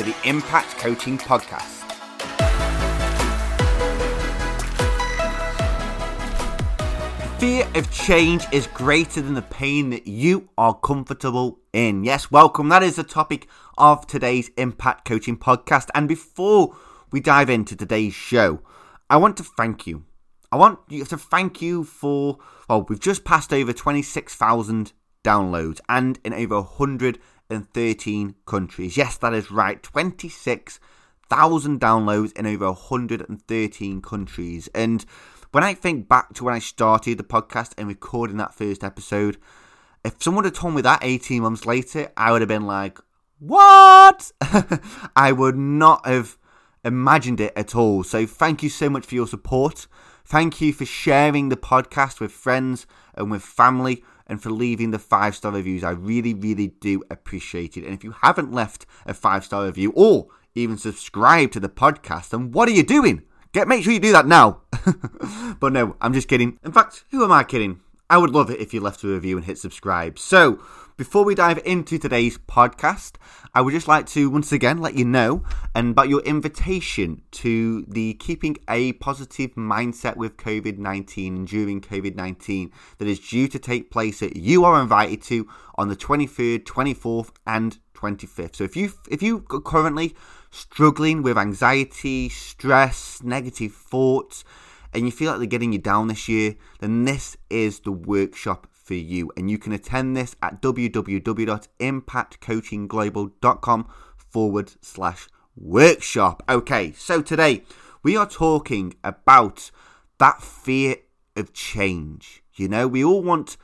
to the Impact Coaching Podcast. Fear of change is greater than the pain that you are comfortable in. Yes, welcome. That is the topic of today's Impact Coaching Podcast. And before we dive into today's show, I want to thank you. I want you to thank you for, well, we've just passed over 26,000 downloads and in over 100 113 countries. Yes, that is right. 26,000 downloads in over 113 countries. And when I think back to when I started the podcast and recording that first episode, if someone had told me that 18 months later, I would have been like, what? I would not have imagined it at all. So thank you so much for your support. Thank you for sharing the podcast with friends and with family and for leaving the five star reviews. I really, really do appreciate it. And if you haven't left a five star review or even subscribe to the podcast, then what are you doing? Get make sure you do that now. but no, I'm just kidding. In fact, who am I kidding? I would love it if you left a review and hit subscribe. So, before we dive into today's podcast, I would just like to once again let you know and about your invitation to the Keeping a Positive Mindset with COVID 19 and during COVID 19 that is due to take place that you are invited to on the 23rd, 24th, and 25th. So if you if you are currently struggling with anxiety, stress, negative thoughts, and you feel like they're getting you down this year, then this is the workshop for you. And you can attend this at www.impactcoachingglobal.com forward slash workshop. Okay, so today we are talking about that fear of change. You know, we all want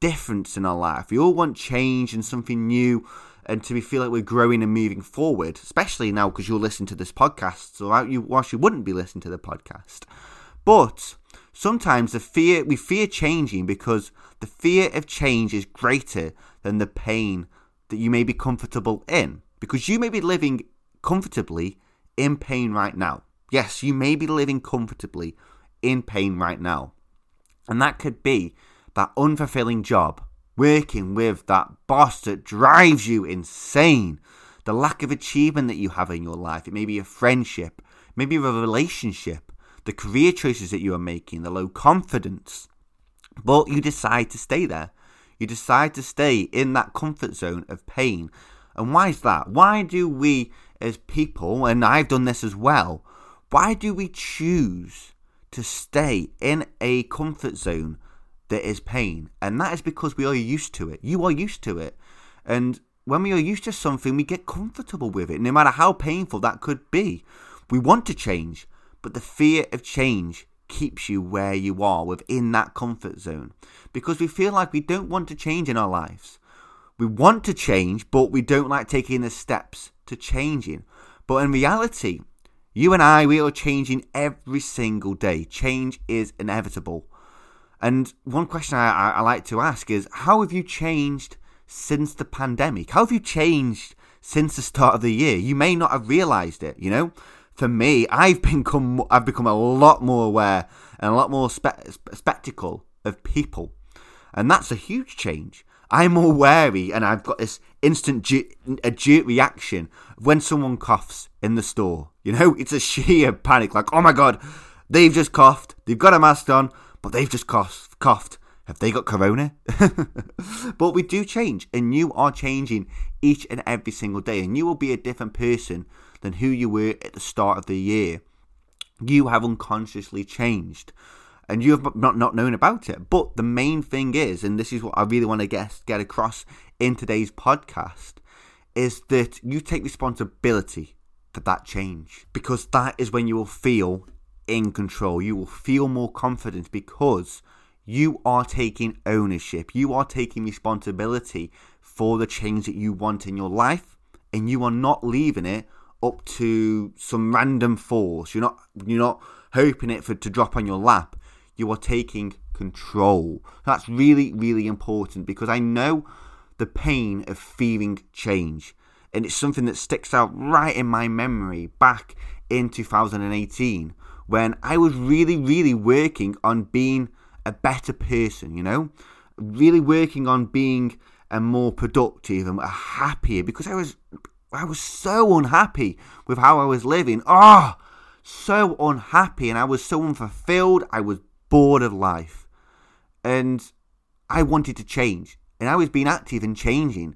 difference in our life, we all want change and something new. And to feel like we're growing and moving forward, especially now because you're listening to this podcast, so you whilst you wouldn't be listening to the podcast. But sometimes the fear we fear changing because the fear of change is greater than the pain that you may be comfortable in. Because you may be living comfortably in pain right now. Yes, you may be living comfortably in pain right now. And that could be that unfulfilling job, working with that boss that drives you insane, the lack of achievement that you have in your life. It may be a friendship, maybe a relationship, the career choices that you are making, the low confidence, but you decide to stay there. You decide to stay in that comfort zone of pain. And why is that? Why do we, as people, and I've done this as well, why do we choose to stay in a comfort zone that is pain? And that is because we are used to it. You are used to it. And when we are used to something, we get comfortable with it, no matter how painful that could be. We want to change, but the fear of change keeps you where you are within that comfort zone because we feel like we don't want to change in our lives. We want to change, but we don't like taking the steps to changing. But in reality, you and I, we are changing every single day. Change is inevitable. And one question I, I, I like to ask is how have you changed since the pandemic? How have you changed since the start of the year? You may not have realized it, you know? For me, I've become I've become a lot more aware and a lot more spe- spectacle of people, and that's a huge change. I'm more wary, and I've got this instant ju- a jerk reaction when someone coughs in the store. You know, it's a sheer panic, like, oh my god, they've just coughed, they've got a mask on, but they've just coughed. coughed. Have they got corona? but we do change, and you are changing each and every single day, and you will be a different person than who you were at the start of the year. You have unconsciously changed and you have not, not known about it. But the main thing is, and this is what I really want to get, get across in today's podcast, is that you take responsibility for that change because that is when you will feel in control. You will feel more confident because you are taking ownership. You are taking responsibility for the change that you want in your life and you are not leaving it up to some random force. You're not you're not hoping it for to drop on your lap. You are taking control. That's really really important because I know the pain of feeling change, and it's something that sticks out right in my memory back in 2018 when I was really really working on being a better person. You know, really working on being a more productive and happier because I was I was so unhappy with how I was living. Oh, so unhappy, and I was so unfulfilled. I was bored of life, and I wanted to change, and I was being active and changing,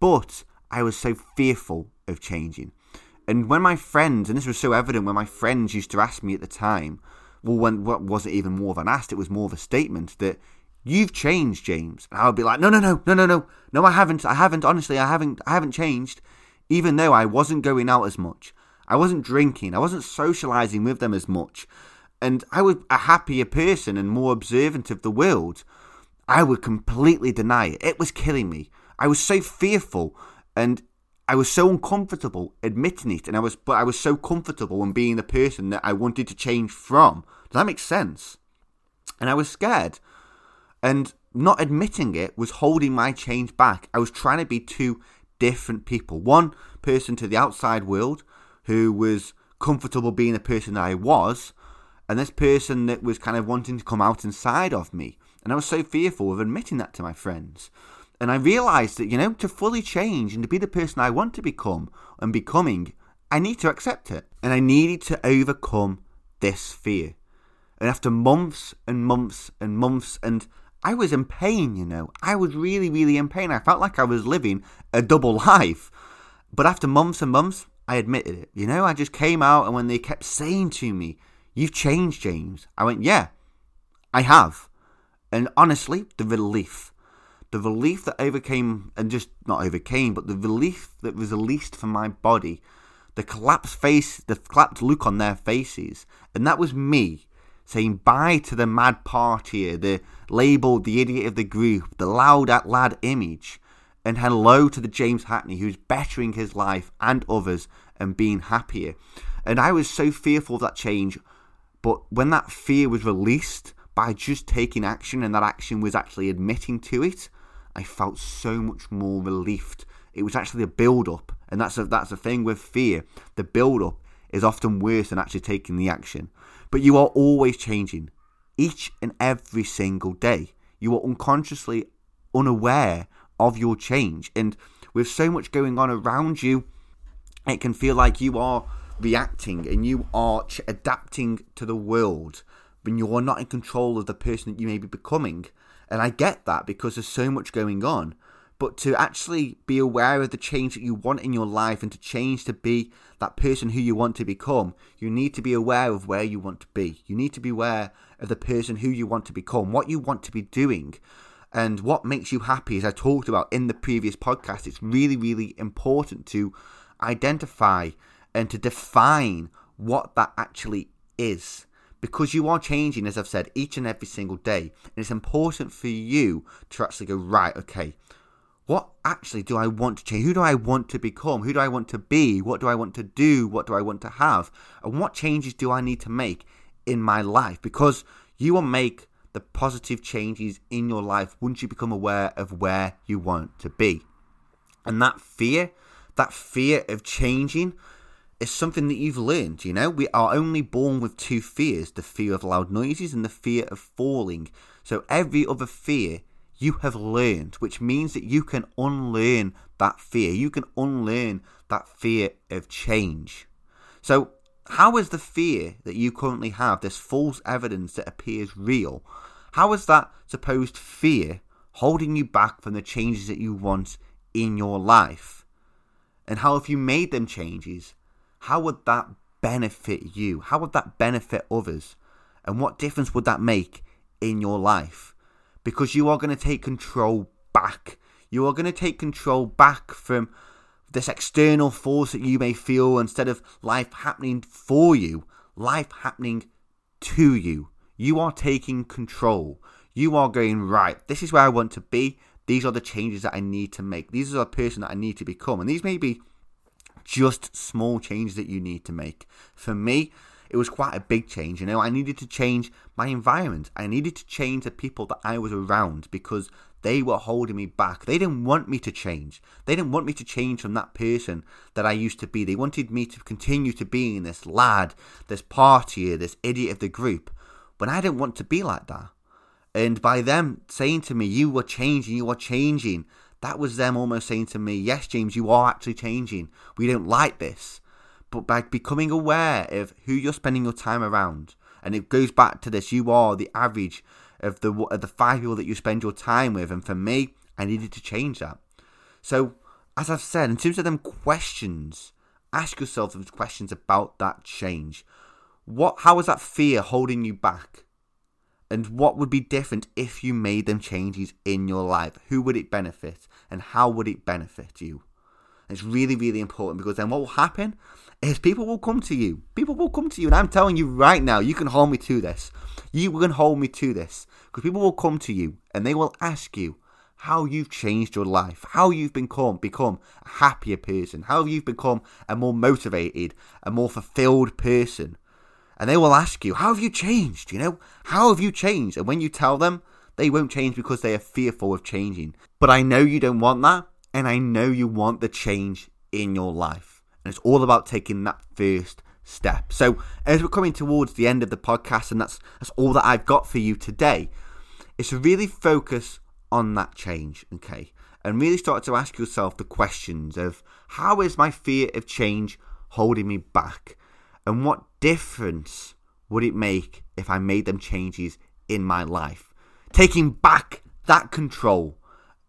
but I was so fearful of changing. And when my friends, and this was so evident when my friends used to ask me at the time, well, when what wasn't even more of an ask, it was more of a statement that you've changed, James. And I would be like, no, no, no, no, no, no, no, I haven't, I haven't. Honestly, I haven't, I haven't changed even though I wasn't going out as much. I wasn't drinking, I wasn't socializing with them as much, and I was a happier person and more observant of the world. I would completely deny it. It was killing me. I was so fearful and I was so uncomfortable admitting it, and I was, but I was so comfortable in being the person that I wanted to change from. Does that make sense? And I was scared, and not admitting it was holding my change back. I was trying to be too different people. One person to the outside world who was comfortable being the person that I was, and this person that was kind of wanting to come out inside of me. And I was so fearful of admitting that to my friends. And I realized that, you know, to fully change and to be the person I want to become and becoming, I need to accept it. And I needed to overcome this fear. And after months and months and months and I was in pain, you know. I was really, really in pain. I felt like I was living a double life. But after months and months, I admitted it. You know, I just came out, and when they kept saying to me, You've changed, James, I went, Yeah, I have. And honestly, the relief. The relief that overcame, and just not overcame, but the relief that was released from my body, the collapsed face, the collapsed look on their faces, and that was me saying bye to the mad partier, the labelled the idiot of the group, the loud at lad image, and hello to the James Hackney who's bettering his life and others and being happier. And I was so fearful of that change, but when that fear was released by just taking action and that action was actually admitting to it, I felt so much more relieved. It was actually a build up, and that's a, that's the thing with fear. The build up is often worse than actually taking the action. But you are always changing each and every single day. You are unconsciously unaware of your change. And with so much going on around you, it can feel like you are reacting and you are ch- adapting to the world, but you are not in control of the person that you may be becoming. And I get that because there's so much going on but to actually be aware of the change that you want in your life and to change to be that person who you want to become, you need to be aware of where you want to be. You need to be aware of the person who you want to become, what you want to be doing, and what makes you happy. As I talked about in the previous podcast, it's really, really important to identify and to define what that actually is. Because you are changing, as I've said, each and every single day. And it's important for you to actually go, right, okay, what actually do I want to change? Who do I want to become? Who do I want to be? What do I want to do? What do I want to have? And what changes do I need to make in my life? Because you will make the positive changes in your life once you become aware of where you want to be. And that fear, that fear of changing, is something that you've learned. You know, we are only born with two fears the fear of loud noises and the fear of falling. So every other fear you have learned, which means that you can unlearn that fear. You can unlearn that fear of change. So, how is the fear that you currently have, this false evidence that appears real, how is that supposed fear holding you back from the changes that you want in your life? And how, if you made them changes, how would that benefit you? How would that benefit others? And what difference would that make in your life? Because you are going to take control back. You are going to take control back from this external force that you may feel instead of life happening for you, life happening to you. You are taking control. You are going, right, this is where I want to be. These are the changes that I need to make. These are the person that I need to become. And these may be just small changes that you need to make. For me, it was quite a big change. You know, I needed to change my environment. I needed to change the people that I was around because they were holding me back. They didn't want me to change. They didn't want me to change from that person that I used to be. They wanted me to continue to being this lad, this partier, this idiot of the group. But I didn't want to be like that. And by them saying to me, You are changing, you are changing, that was them almost saying to me, Yes, James, you are actually changing. We don't like this. But by becoming aware of who you're spending your time around, and it goes back to this, you are the average of the of the five people that you spend your time with. And for me, I needed to change that. So, as I've said, in terms of them questions, ask yourself those questions about that change. What? How is that fear holding you back? And what would be different if you made them changes in your life? Who would it benefit? And how would it benefit you? It's really, really important because then what will happen is people will come to you. People will come to you. And I'm telling you right now, you can hold me to this. You can hold me to this. Because people will come to you and they will ask you how you've changed your life, how you've become become a happier person, how you've become a more motivated, a more fulfilled person. And they will ask you, How have you changed? You know, how have you changed? And when you tell them, they won't change because they are fearful of changing. But I know you don't want that, and I know you want the change in your life. And it's all about taking that first step. So as we're coming towards the end of the podcast, and that's that's all that I've got for you today, is to really focus on that change, okay? And really start to ask yourself the questions of how is my fear of change holding me back? And what difference would it make if I made them changes in my life? Taking back that control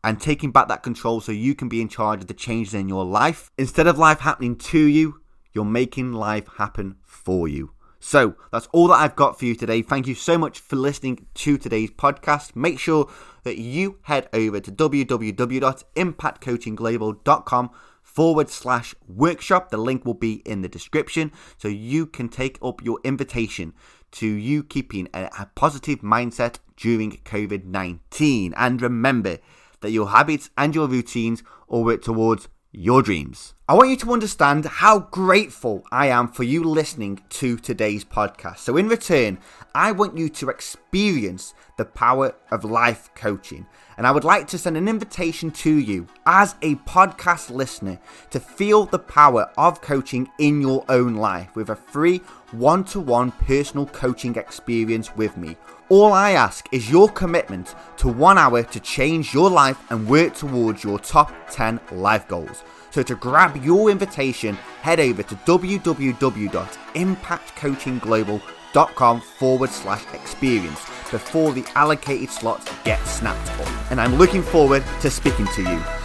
and taking back that control so you can be in charge of the changes in your life. Instead of life happening to you, you're making life happen for you. So that's all that I've got for you today. Thank you so much for listening to today's podcast. Make sure that you head over to www.impactcoachingglobal.com forward slash workshop. The link will be in the description so you can take up your invitation to you keeping a, positive mindset during COVID 19. And remember, that your habits and your routines all work towards your dreams. I want you to understand how grateful I am for you listening to today's podcast. So, in return, I want you to experience the power of life coaching. And I would like to send an invitation to you as a podcast listener to feel the power of coaching in your own life with a free one to one personal coaching experience with me. All I ask is your commitment to one hour to change your life and work towards your top 10 life goals. So to grab your invitation, head over to www.impactcoachingglobal.com forward slash experience before the allocated slots get snapped up. And I'm looking forward to speaking to you.